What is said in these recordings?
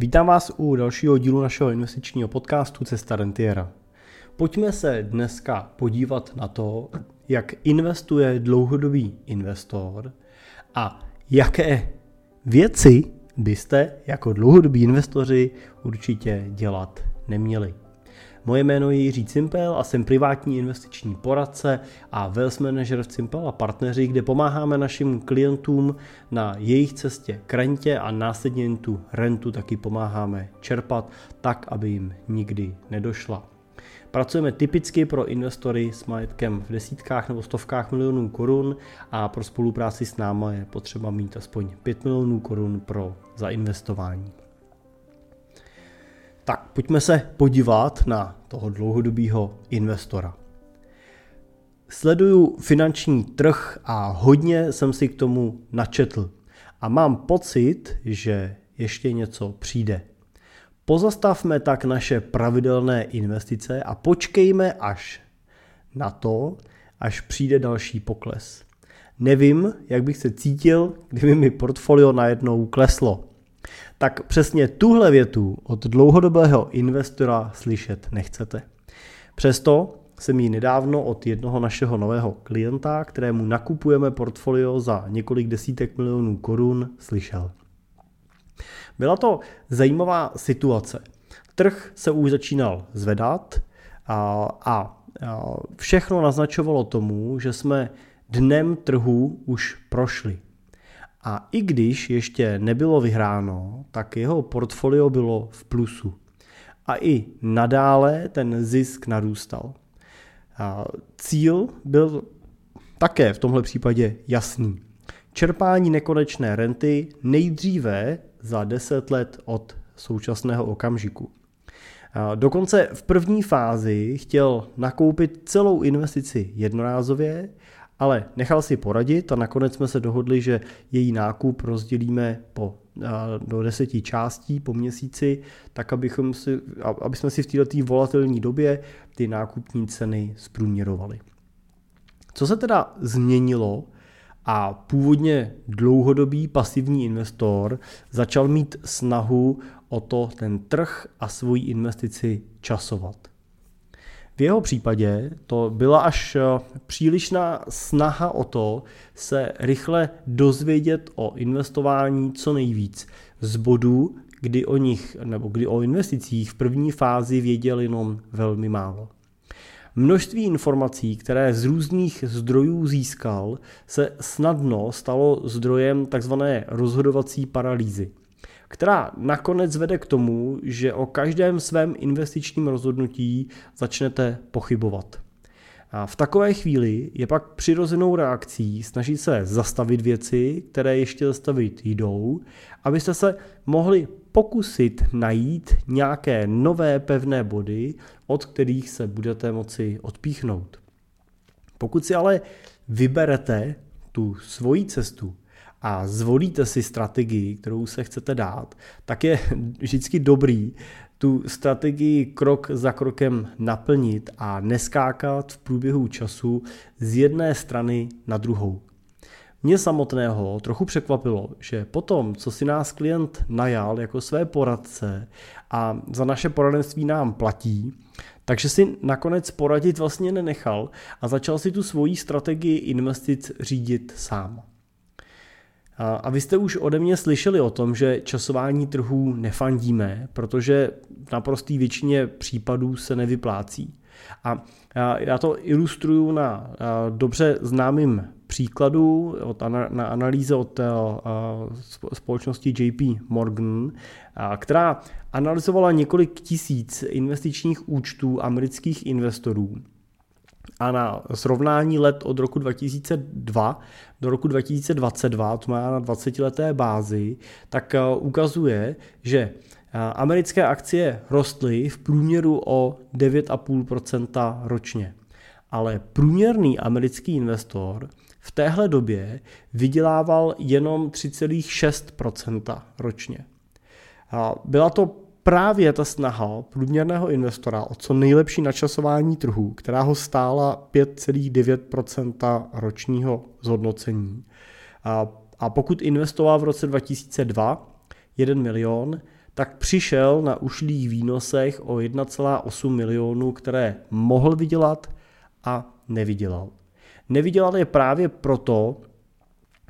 Vítám vás u dalšího dílu našeho investičního podcastu Cesta Rentiera. Pojďme se dneska podívat na to, jak investuje dlouhodobý investor a jaké věci byste jako dlouhodobí investoři určitě dělat neměli. Moje jméno je Jiří Cimpel a jsem privátní investiční poradce a wealth manager v Cimpel a partneři, kde pomáháme našim klientům na jejich cestě k rentě a následně tu rentu taky pomáháme čerpat tak, aby jim nikdy nedošla. Pracujeme typicky pro investory s majetkem v desítkách nebo stovkách milionů korun a pro spolupráci s náma je potřeba mít aspoň 5 milionů korun pro zainvestování. Tak pojďme se podívat na toho dlouhodobého investora. Sleduju finanční trh a hodně jsem si k tomu načetl. A mám pocit, že ještě něco přijde. Pozastavme tak naše pravidelné investice a počkejme až na to, až přijde další pokles. Nevím, jak bych se cítil, kdyby mi portfolio najednou kleslo tak přesně tuhle větu od dlouhodobého investora slyšet nechcete. Přesto jsem ji nedávno od jednoho našeho nového klienta, kterému nakupujeme portfolio za několik desítek milionů korun, slyšel. Byla to zajímavá situace. Trh se už začínal zvedat a, a všechno naznačovalo tomu, že jsme dnem trhu už prošli. A i když ještě nebylo vyhráno, tak jeho portfolio bylo v plusu. A i nadále ten zisk narůstal. A cíl byl také v tomhle případě jasný. Čerpání nekonečné renty nejdříve za 10 let od současného okamžiku. Dokonce v první fázi chtěl nakoupit celou investici jednorázově ale nechal si poradit a nakonec jsme se dohodli, že její nákup rozdělíme po, do deseti částí po měsíci, tak abychom si, aby jsme si v této volatilní době ty nákupní ceny zprůměrovali. Co se teda změnilo a původně dlouhodobý pasivní investor začal mít snahu o to ten trh a svoji investici časovat. V jeho případě to byla až eh, přílišná snaha o to se rychle dozvědět o investování co nejvíc z bodů, kdy o nich nebo kdy o investicích v první fázi věděl jenom velmi málo. Množství informací, které z různých zdrojů získal, se snadno stalo zdrojem tzv. rozhodovací paralýzy která nakonec vede k tomu, že o každém svém investičním rozhodnutí začnete pochybovat. A v takové chvíli je pak přirozenou reakcí snažit se zastavit věci, které ještě zastavit jdou, abyste se mohli pokusit najít nějaké nové pevné body, od kterých se budete moci odpíchnout. Pokud si ale vyberete tu svoji cestu, a zvolíte si strategii, kterou se chcete dát, tak je vždycky dobrý tu strategii krok za krokem naplnit a neskákat v průběhu času z jedné strany na druhou. Mě samotného trochu překvapilo, že potom, co si nás klient najal jako své poradce a za naše poradenství nám platí, takže si nakonec poradit vlastně nenechal a začal si tu svoji strategii investic řídit sám. A vy jste už ode mě slyšeli o tom, že časování trhů nefandíme, protože v naprostý většině případů se nevyplácí. A já to ilustruju na dobře známým příkladu od, na analýze od společnosti JP Morgan, která analyzovala několik tisíc investičních účtů amerických investorů a na srovnání let od roku 2002 do roku 2022, to má na 20-leté bázi, tak eh, ukazuje, že eh, americké akcie rostly v průměru o 9,5% ročně. Ale průměrný americký investor v téhle době vydělával jenom 3,6% ročně. Byla to právě ta snaha průměrného investora o co nejlepší načasování trhu, která ho stála 5,9% ročního zhodnocení. A, a pokud investoval v roce 2002 1 milion, tak přišel na ušlých výnosech o 1,8 milionů, které mohl vydělat a nevydělal. Nevydělal je právě proto,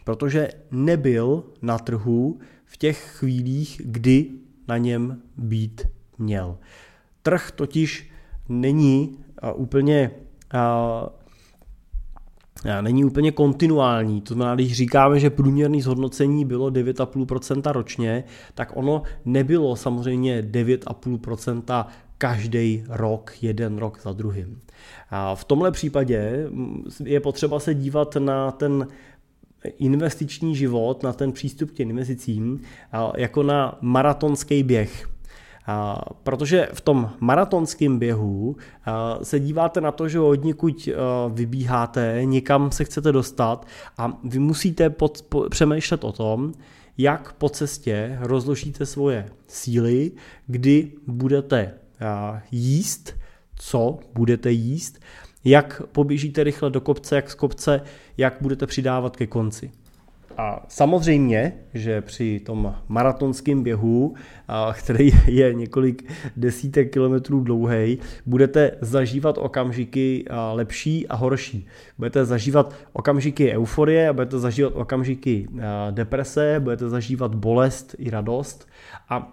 protože nebyl na trhu v těch chvílích, kdy na něm být měl. Trh totiž není úplně není úplně kontinuální. To znamená, když říkáme, že průměrné zhodnocení bylo 9,5% ročně, tak ono nebylo samozřejmě 9,5% každý rok, jeden rok za druhým. A v tomhle případě je potřeba se dívat na ten investiční život, na ten přístup k investicím jako na maratonský běh. Protože v tom maratonském běhu se díváte na to, že od někud vybíháte, někam se chcete dostat a vy musíte pod, po, přemýšlet o tom, jak po cestě rozložíte svoje síly, kdy budete jíst, co budete jíst, jak poběžíte rychle do kopce, jak z kopce, jak budete přidávat ke konci. A samozřejmě, že při tom maratonském běhu, který je několik desítek kilometrů dlouhý, budete zažívat okamžiky lepší a horší. Budete zažívat okamžiky euforie, budete zažívat okamžiky deprese, budete zažívat bolest i radost. A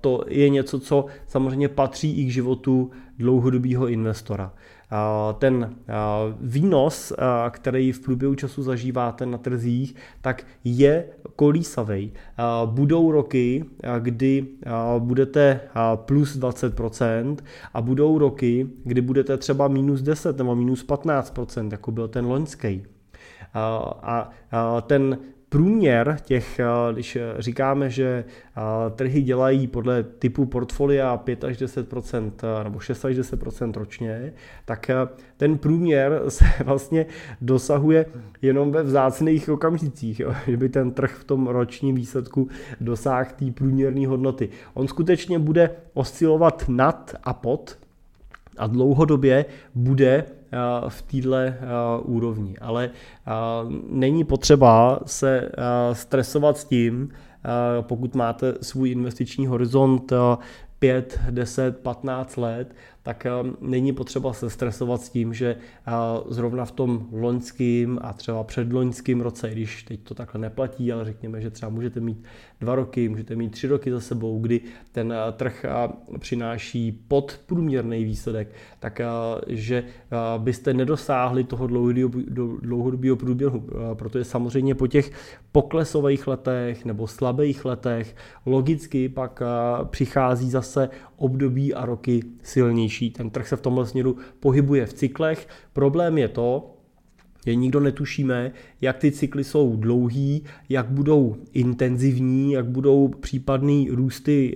to je něco, co samozřejmě patří i k životu dlouhodobého investora ten výnos, který v průběhu času zažíváte na trzích, tak je kolísavý. Budou roky, kdy budete plus 20% a budou roky, kdy budete třeba minus 10 nebo minus 15%, jako byl ten loňský. A ten průměr těch, eh, když eh, říkáme, že eh, trhy dělají podle typu portfolia 5 až 10% nebo 6 až 10% ročně, tak ten průměr se vlastně dosahuje jenom ve vzácných okamžicích, jo? že by ten trh v tom ročním výsledku dosáhl té průměrné hodnoty. On skutečně bude oscilovat nad a pod a dlouhodobě bude v této úrovni. Ale není potřeba se stresovat s tím, pokud máte svůj investiční horizont 5, 10, 15 let, tak um, není potřeba se stresovat s tím, že zrovna v tom loňském a třeba předloňském roce, když teď to takhle neplatí, ale řekněme, že třeba můžete mít dva roky, můžete mít tři roky za sebou, kdy ten trh přináší podprůměrný výsledek, tak že byste nedosáhli toho dlouhodobého průběhu, protože samozřejmě po těch poklesových letech nebo slabých letech logicky pak přichází zase období a roky silnější. Ten trh se v tomhle směru pohybuje v cyklech. Problém je to, že nikdo netušíme, jak ty cykly jsou dlouhý, jak budou intenzivní, jak budou případný růsty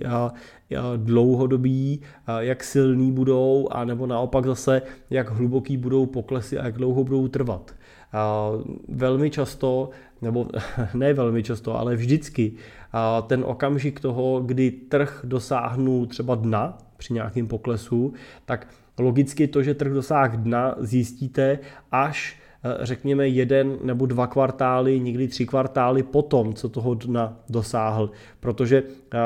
dlouhodobí, jak silný budou, a nebo naopak zase, jak hluboký budou poklesy a jak dlouho budou trvat. Velmi často, nebo ne velmi často, ale vždycky ten okamžik toho, kdy trh dosáhnul třeba dna při nějakém poklesu, tak logicky to, že trh dosáhl dna, zjistíte až Eh, řekněme jeden nebo dva kvartály, někdy tři kvartály potom, co toho dna dosáhl. Protože eh,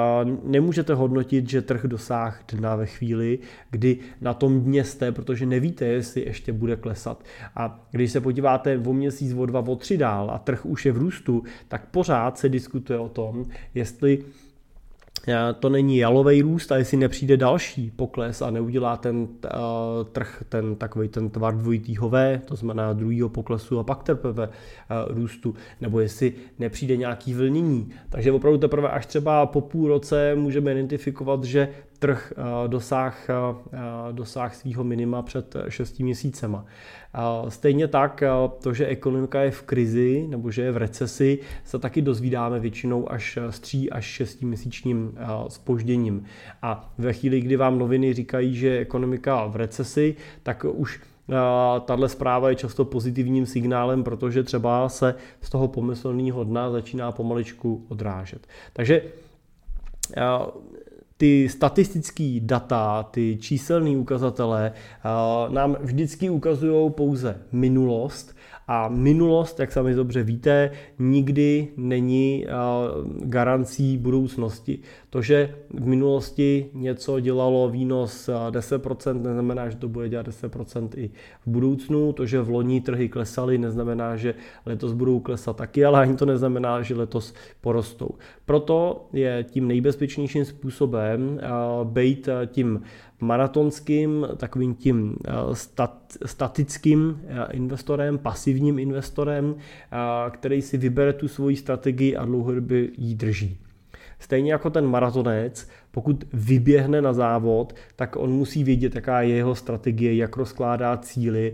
nemůžete hodnotit, že trh dosáhl dna ve chvíli, kdy na tom dně jste, protože nevíte, jestli ještě bude klesat. A když se podíváte o měsíc, o dva, o tři dál a trh už je v růstu, tak pořád se diskutuje o tom, jestli to není jalový růst a jestli nepřijde další pokles a neudělá ten uh, trh ten takový ten tvar dvojitýho V, to znamená druhýho poklesu a pak teprve uh, růstu, nebo jestli nepřijde nějaký vlnění. Takže opravdu teprve až třeba po půl roce můžeme identifikovat, že trh uh, dosáh, uh, dosáh svého minima před 6 měsícema. Stejně tak to, že ekonomika je v krizi nebo že je v recesi, se taky dozvídáme většinou až s 3 až 6 měsíčním spožděním. A ve chvíli, kdy vám noviny říkají, že ekonomika v recesi, tak už tahle zpráva je často pozitivním signálem, protože třeba se z toho pomyslného dna začíná pomaličku odrážet. Takže ty statistické data, ty číselné ukazatele nám vždycky ukazují pouze minulost A minulost, jak sami dobře víte, nikdy není garancí budoucnosti. To, že v minulosti něco dělalo výnos 10%, neznamená, že to bude dělat 10% i v budoucnu. To, že v loni trhy klesaly, neznamená, že letos budou klesat taky, ale ani to neznamená, že letos porostou. Proto je tím nejbezpečnějším způsobem být tím maratonským, takovým tím stat, statickým investorem, pasivním investorem, který si vybere tu svoji strategii a dlouhodobě ji drží. Stejně jako ten maratonec, pokud vyběhne na závod, tak on musí vědět, jaká je jeho strategie, jak rozkládá cíly,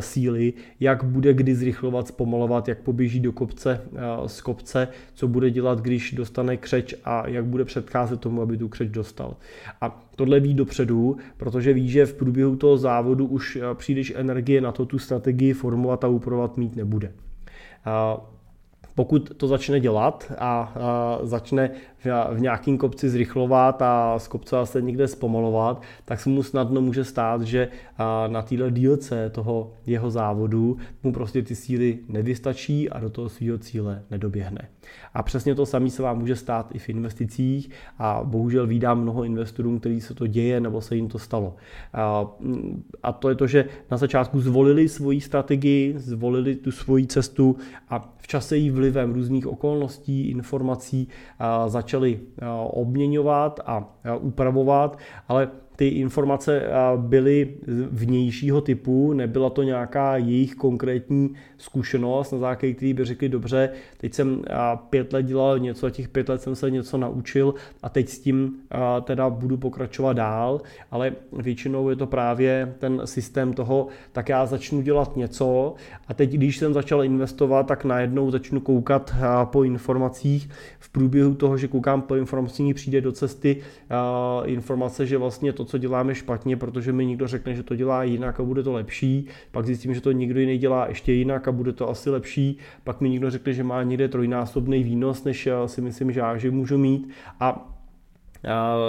síly, jak bude kdy zrychlovat, zpomalovat, jak poběží do kopce z kopce, co bude dělat, když dostane křeč a jak bude předcházet tomu, aby tu křeč dostal. A tohle ví dopředu, protože ví, že v průběhu toho závodu už příliš energie na to tu strategii formovat a upravovat mít nebude. Pokud to začne dělat a začne v nějakým kopci zrychlovat a z kopce se někde zpomalovat, tak se mu snadno může stát, že na téhle dílce toho jeho závodu mu prostě ty síly nevystačí a do toho svého cíle nedoběhne. A přesně to samé se vám může stát i v investicích a bohužel vídám mnoho investorů, který se to děje nebo se jim to stalo. A to je to, že na začátku zvolili svoji strategii, zvolili tu svoji cestu a v čase jí vlivem různých okolností, informací začali obměňovat a upravovat, ale ty informace byly vnějšího typu, nebyla to nějaká jejich konkrétní zkušenost, na základě který by řekli, dobře, teď jsem pět let dělal něco, a těch pět let jsem se něco naučil a teď s tím teda budu pokračovat dál, ale většinou je to právě ten systém toho, tak já začnu dělat něco a teď, když jsem začal investovat, tak najednou začnu koukat po informacích. V průběhu toho, že koukám po informacích, přijde do cesty informace, že vlastně to, co děláme špatně, protože mi někdo řekne, že to dělá jinak a bude to lepší, pak zjistím, že to někdo jiný dělá ještě jinak a bude to asi lepší, pak mi někdo řekne, že má někde trojnásobný výnos, než si myslím, že já že můžu mít. A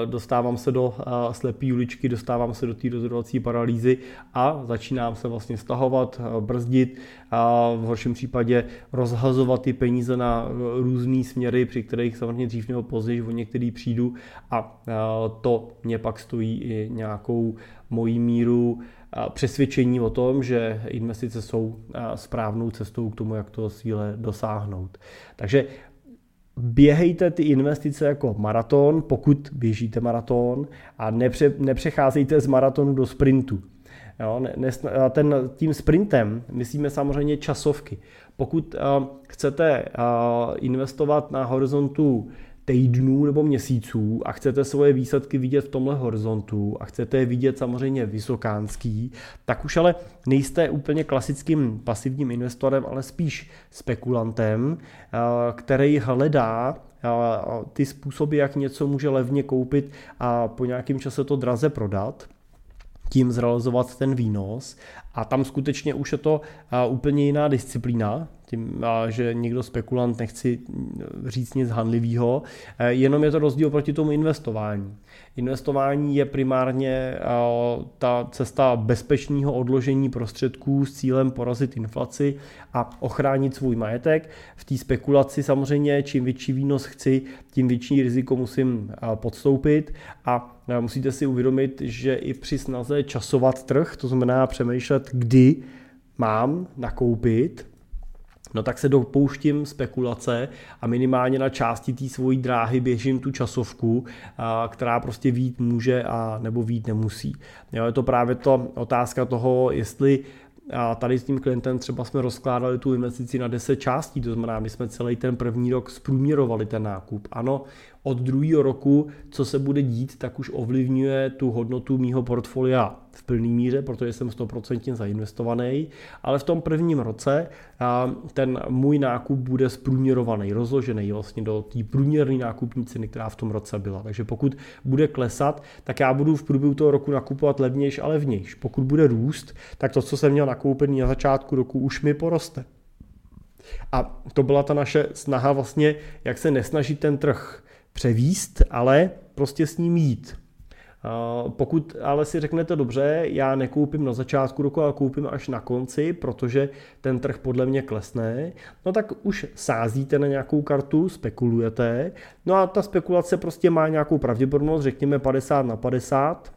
dostávám se do slepé uličky, dostávám se do té rozhodovací paralýzy a začínám se vlastně stahovat, brzdit a v horším případě rozhazovat ty peníze na různé směry, při kterých samozřejmě dřív nebo později o některý přijdu a to mě pak stojí i nějakou mojí míru přesvědčení o tom, že investice jsou správnou cestou k tomu, jak to síle dosáhnout. Takže běhejte ty investice jako maraton, pokud běžíte maraton a nepře, nepřecházejte z maratonu do sprintu. Jo, ne, ne, ten, tím sprintem myslíme samozřejmě časovky. Pokud uh, chcete uh, investovat na horizontu týdnů nebo měsíců a chcete svoje výsledky vidět v tomhle horizontu a chcete je vidět samozřejmě vysokánský, tak už ale nejste úplně klasickým pasivním investorem, ale spíš spekulantem, eh, který hledá eh, ty způsoby, jak něco může levně koupit a po nějakém čase to draze prodat tím zrealizovat ten výnos. A tam skutečně už je to úplně jiná disciplína, tím, že někdo spekulant nechci říct nic handlivého, e, jenom je to rozdíl proti tomu investování. Investování je primárně ta cesta bezpečného odložení prostředků s cílem porazit inflaci a ochránit svůj majetek. V té spekulaci samozřejmě čím větší výnos chci, tím větší riziko musím podstoupit a musíte si uvědomit, že i při snaze časovat trh, to znamená přemýšlet, kdy mám nakoupit, no tak se dopouštím spekulace a minimálně na části té svojí dráhy běžím tu časovku, která prostě vít může a nebo vít nemusí. Jo, je to právě to otázka toho, jestli a tady s tím klientem třeba jsme rozkládali tu investici na 10 částí, to znamená, my jsme celý ten první rok zprůměrovali ten nákup. Ano, od druhého roku, co se bude dít, tak už ovlivňuje tu hodnotu mýho portfolia v plný míře, protože jsem 100% zainvestovaný, ale v tom prvním roce ten můj nákup bude zprůměrovaný, rozložený vlastně do té průměrné nákupní ceny, která v tom roce byla. Takže pokud bude klesat, tak já budu v průběhu toho roku nakupovat levnější a levnější. Pokud bude růst, tak to, co jsem měl nakoupený na začátku roku, už mi poroste. A to byla ta naše snaha vlastně, jak se nesnažit ten trh převíst, ale prostě s ním jít. Pokud ale si řeknete dobře, já nekoupím na začátku roku, ale koupím až na konci, protože ten trh podle mě klesne, no tak už sázíte na nějakou kartu, spekulujete, no a ta spekulace prostě má nějakou pravděpodobnost, řekněme 50 na 50,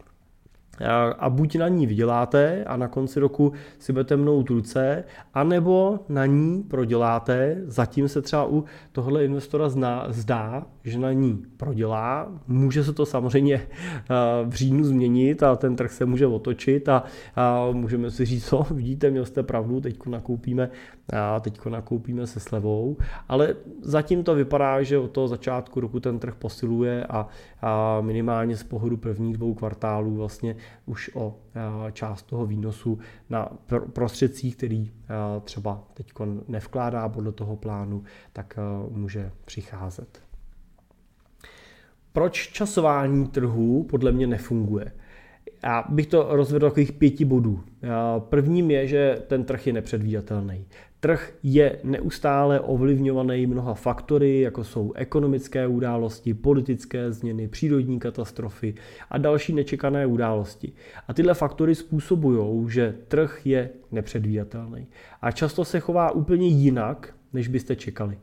a buď na ní vyděláte a na konci roku si budete mnout ruce, anebo na ní proděláte, zatím se třeba u tohle investora zná, zdá, že na ní prodělá. Může se to samozřejmě eh, v říjnu změnit a ten trh se může otočit a, a můžeme si říct, co, vidíte, měl jste pravdu, teď nakoupíme, a teď nakoupíme se slevou, ale zatím to vypadá, že od toho začátku roku ten trh posiluje a, a minimálně z pohledu prvních dvou kvartálů vlastně už o část toho výnosu na prostředcích, který třeba teď nevkládá podle toho plánu, tak může přicházet. Proč časování trhu podle mě nefunguje? Já bych to rozvedl do takových pěti bodů. Prvním je, že ten trh je nepředvídatelný. Trh je neustále ovlivňovaný mnoha faktory, jako jsou ekonomické události, politické změny, přírodní katastrofy a další nečekané události. A tyhle faktory způsobují, že trh je nepředvídatelný. A často se chová úplně jinak, než byste čekali.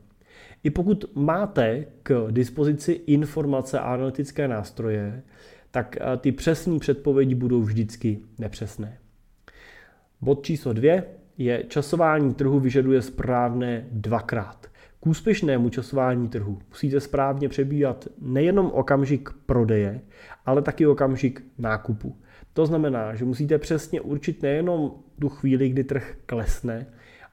I pokud máte k dispozici informace a analytické nástroje, tak eh, ty přesné předpovědi budou vždycky nepřesné. Bod číslo dvě je časování trhu vyžaduje správné dvakrát. K úspěšnému časování trhu musíte správně přebíhat nejenom okamžik prodeje, ale taky okamžik nákupu. To znamená, že musíte přesně určit nejenom tu chvíli, kdy trh klesne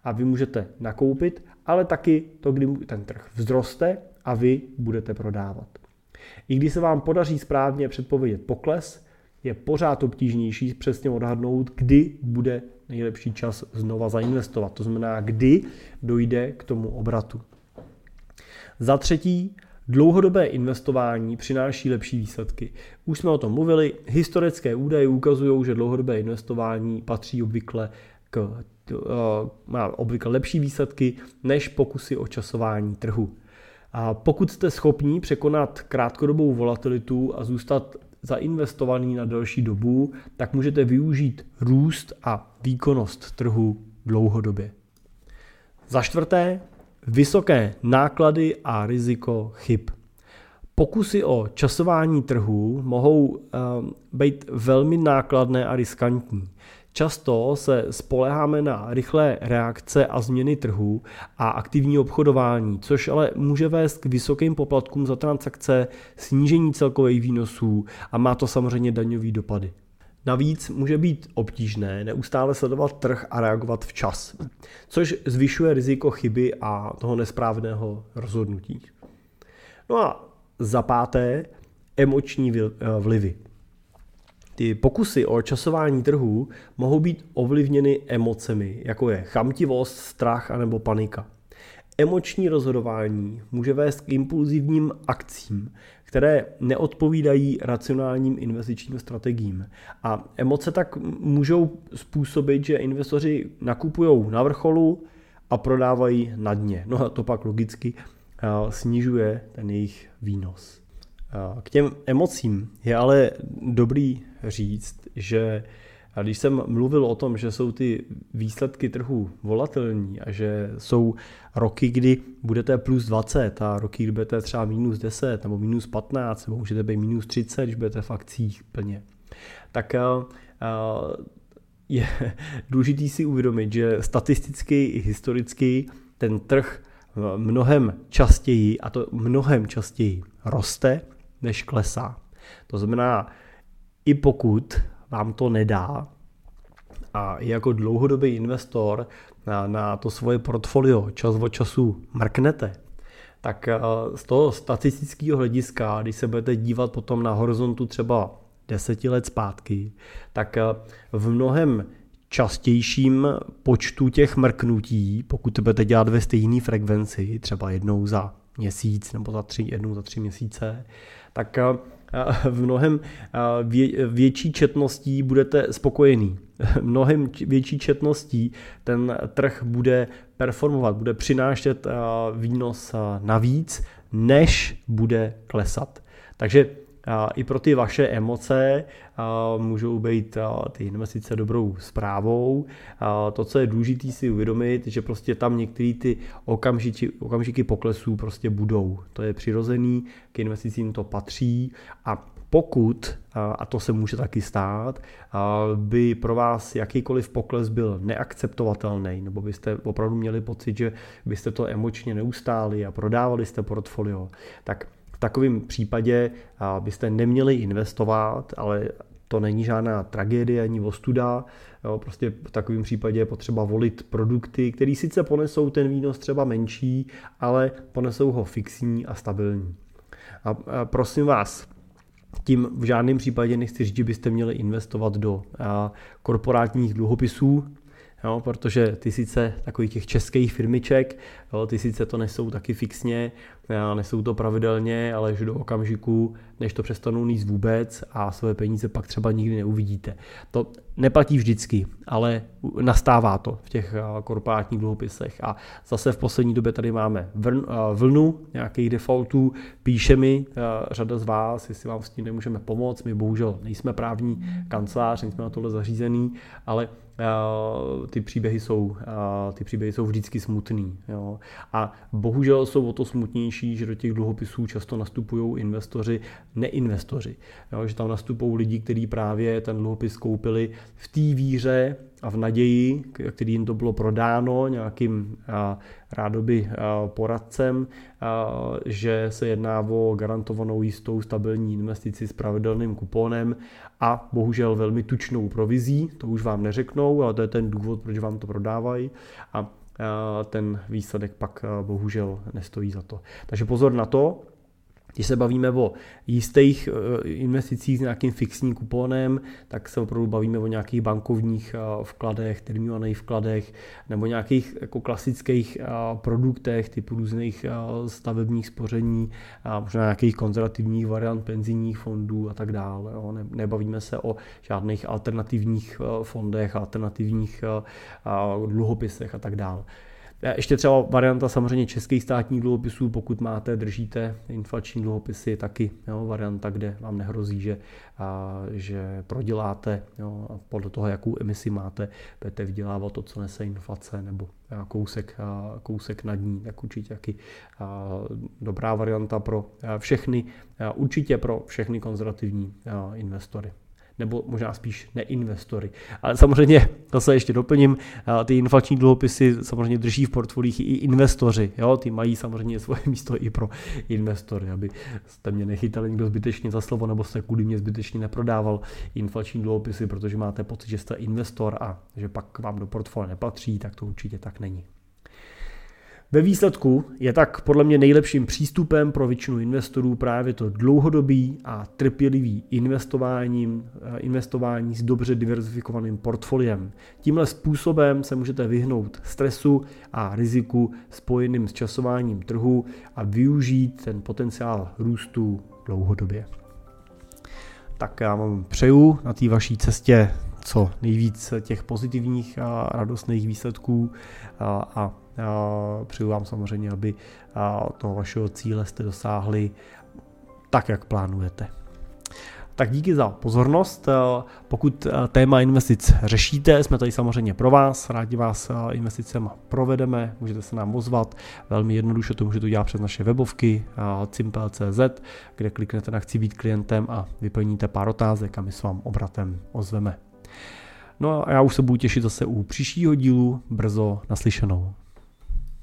a vy můžete nakoupit, ale taky to, kdy ten trh vzroste a vy budete prodávat. I když se vám podaří správně předpovědět pokles, je pořád obtížnější přesně odhadnout, kdy bude nejlepší čas znova zainvestovat. To znamená, kdy dojde k tomu obratu. Za třetí, Dlouhodobé investování přináší lepší výsledky. Už jsme o tom mluvili, historické údaje ukazují, že dlouhodobé investování patří obvykle k, má obvykle lepší výsledky než pokusy o časování trhu. A pokud jste schopní překonat krátkodobou volatilitu a zůstat zainvestovaný na delší dobu, tak můžete využít růst a výkonnost trhu dlouhodobě. Za čtvrté, vysoké náklady a riziko chyb. Pokusy o časování trhu mohou uh, být velmi nákladné a riskantní. Často se spoleháme na rychlé reakce a změny trhu a aktivní obchodování, což ale může vést k vysokým poplatkům za transakce, snížení celkových výnosů a má to samozřejmě daňové dopady. Navíc může být obtížné neustále sledovat trh a reagovat včas, což zvyšuje riziko chyby a toho nesprávného rozhodnutí. No a za páté, emoční vlivy. Ty pokusy o časování trhů mohou být ovlivněny emocemi, jako je chamtivost, strach anebo panika. Emoční rozhodování může vést k impulzivním akcím, které neodpovídají racionálním investičním strategiím. A emoce tak můžou způsobit, že investoři nakupují na vrcholu a prodávají na dně. No a to pak logicky snižuje ten jejich výnos. K těm emocím je ale dobrý říct, že a když jsem mluvil o tom, že jsou ty výsledky trhu volatilní a že jsou roky, kdy budete plus 20 a roky, kdy budete třeba minus 10 nebo minus 15 nebo můžete být minus 30, když budete v akcích plně, tak je důležité si uvědomit, že statisticky i historicky ten trh mnohem častěji, a to mnohem častěji, roste, než klesá. To znamená, i pokud vám to nedá a jako dlouhodobý investor na, na to svoje portfolio čas od času mrknete, tak eh, z toho statistického hlediska, když se budete dívat potom na horizontu třeba deseti let zpátky, tak eh, v mnohem častějším počtu těch mrknutí, pokud to budete dělat ve stejné frekvenci, třeba jednou za měsíc nebo za tři, jednou za tři měsíce, tak eh, v mnohem větší četností budete spokojený. Mnohem větší četností ten trh bude performovat, bude přinášet výnos navíc, než bude klesat. Takže i pro ty vaše emoce můžou být ty investice dobrou zprávou. To, co je důležité si uvědomit, že prostě tam některé ty okamžiky, okamžiky poklesů prostě budou. To je přirozený, k investicím to patří a pokud, a to se může taky stát, by pro vás jakýkoliv pokles byl neakceptovatelný, nebo byste opravdu měli pocit, že byste to emočně neustáli a prodávali jste portfolio, tak v takovém případě byste neměli investovat, ale to není žádná tragédie ani ostuda. Jo, prostě v takovém případě je potřeba volit produkty, které sice ponesou ten výnos třeba menší, ale ponesou ho fixní a stabilní. A, prosím vás, tím v žádném případě nechci říct, že byste měli investovat do korporátních dluhopisů, jo, protože ty sice takových těch českých firmiček, jo, ty sice to nesou taky fixně, nesou to pravidelně, ale že do okamžiku, než to přestanou níst vůbec a své peníze pak třeba nikdy neuvidíte. To neplatí vždycky, ale nastává to v těch korporátních dluhopisech. A zase v poslední době tady máme vlnu nějakých defaultů, píše mi řada z vás, jestli vám s tím nemůžeme pomoct, my bohužel nejsme právní kancelář, nejsme na tohle zařízený, ale ty příběhy jsou, ty příběhy jsou vždycky smutný. Jo. A bohužel jsou o to smutnější, že do těch dluhopisů často nastupují investoři, neinvestoři. Jo, že tam nastupují lidi, kteří právě ten dluhopis koupili v té víře a v naději, který jim to bylo prodáno nějakým rádoby poradcem, že se jedná o garantovanou jistou stabilní investici s pravidelným kuponem a bohužel velmi tučnou provizí, to už vám neřeknou, ale to je ten důvod, proč vám to prodávají a ten výsledek pak bohužel nestojí za to. Takže pozor na to, když se bavíme o jistých eh, investicích s nějakým fixním kuponem, tak se opravdu bavíme o nějakých bankovních eh, vkladech, termínovaných vkladech nebo nějakých jako klasických eh, produktech typu různých stavebních spoření, možná nějakých konzervativních variant penzijních fondů a tak dále. Nebavíme se o žádných alternativních fondech, alternativních dluhopisech a tak dále. Ještě třeba varianta samozřejmě českých státních dluhopisů, pokud máte, držíte inflační dluhopisy, taky jo, varianta, kde vám nehrozí, že, a, že proděláte jo, a podle toho, jakou emisi máte, budete vydělávat to, co nese inflace, nebo a, kousek, a, kousek nad ní, tak určitě taky a, dobrá varianta pro všechny, určitě pro všechny konzervativní investory nebo možná spíš neinvestory. Ale samozřejmě, zase ještě doplním, ty inflační dluhopisy samozřejmě drží v portfolích i investoři. Jo? Ty mají samozřejmě svoje místo i pro investory, aby jste mě nechytali někdo zbytečně za slovo, nebo jste kvůli mě zbytečně neprodával inflační dluhopisy, protože máte pocit, že jste investor a že pak vám do portfolia nepatří, tak to určitě tak není. Ve výsledku je tak podle mě nejlepším přístupem pro většinu investorů právě to dlouhodobý a trpělivý investováním, eh, investování s dobře diverzifikovaným portfoliem. Tímhle způsobem se můžete vyhnout stresu a riziku spojeným s časováním trhu a využít ten potenciál růstu dlouhodobě. Tak já vám přeju na té vaší cestě co nejvíc těch pozitivních a radostných výsledků a, a Přeju vám samozřejmě, aby toho vašeho cíle jste dosáhli tak, jak plánujete. Tak díky za pozornost. Pokud téma investic řešíte, jsme tady samozřejmě pro vás. Rádi vás investicemi provedeme, můžete se nám ozvat. Velmi jednoduše to můžete udělat přes naše webovky cimpel.cz, kde kliknete na chci být klientem a vyplníte pár otázek a my s vám obratem ozveme. No a já už se budu těšit zase u příštího dílu, brzo naslyšenou.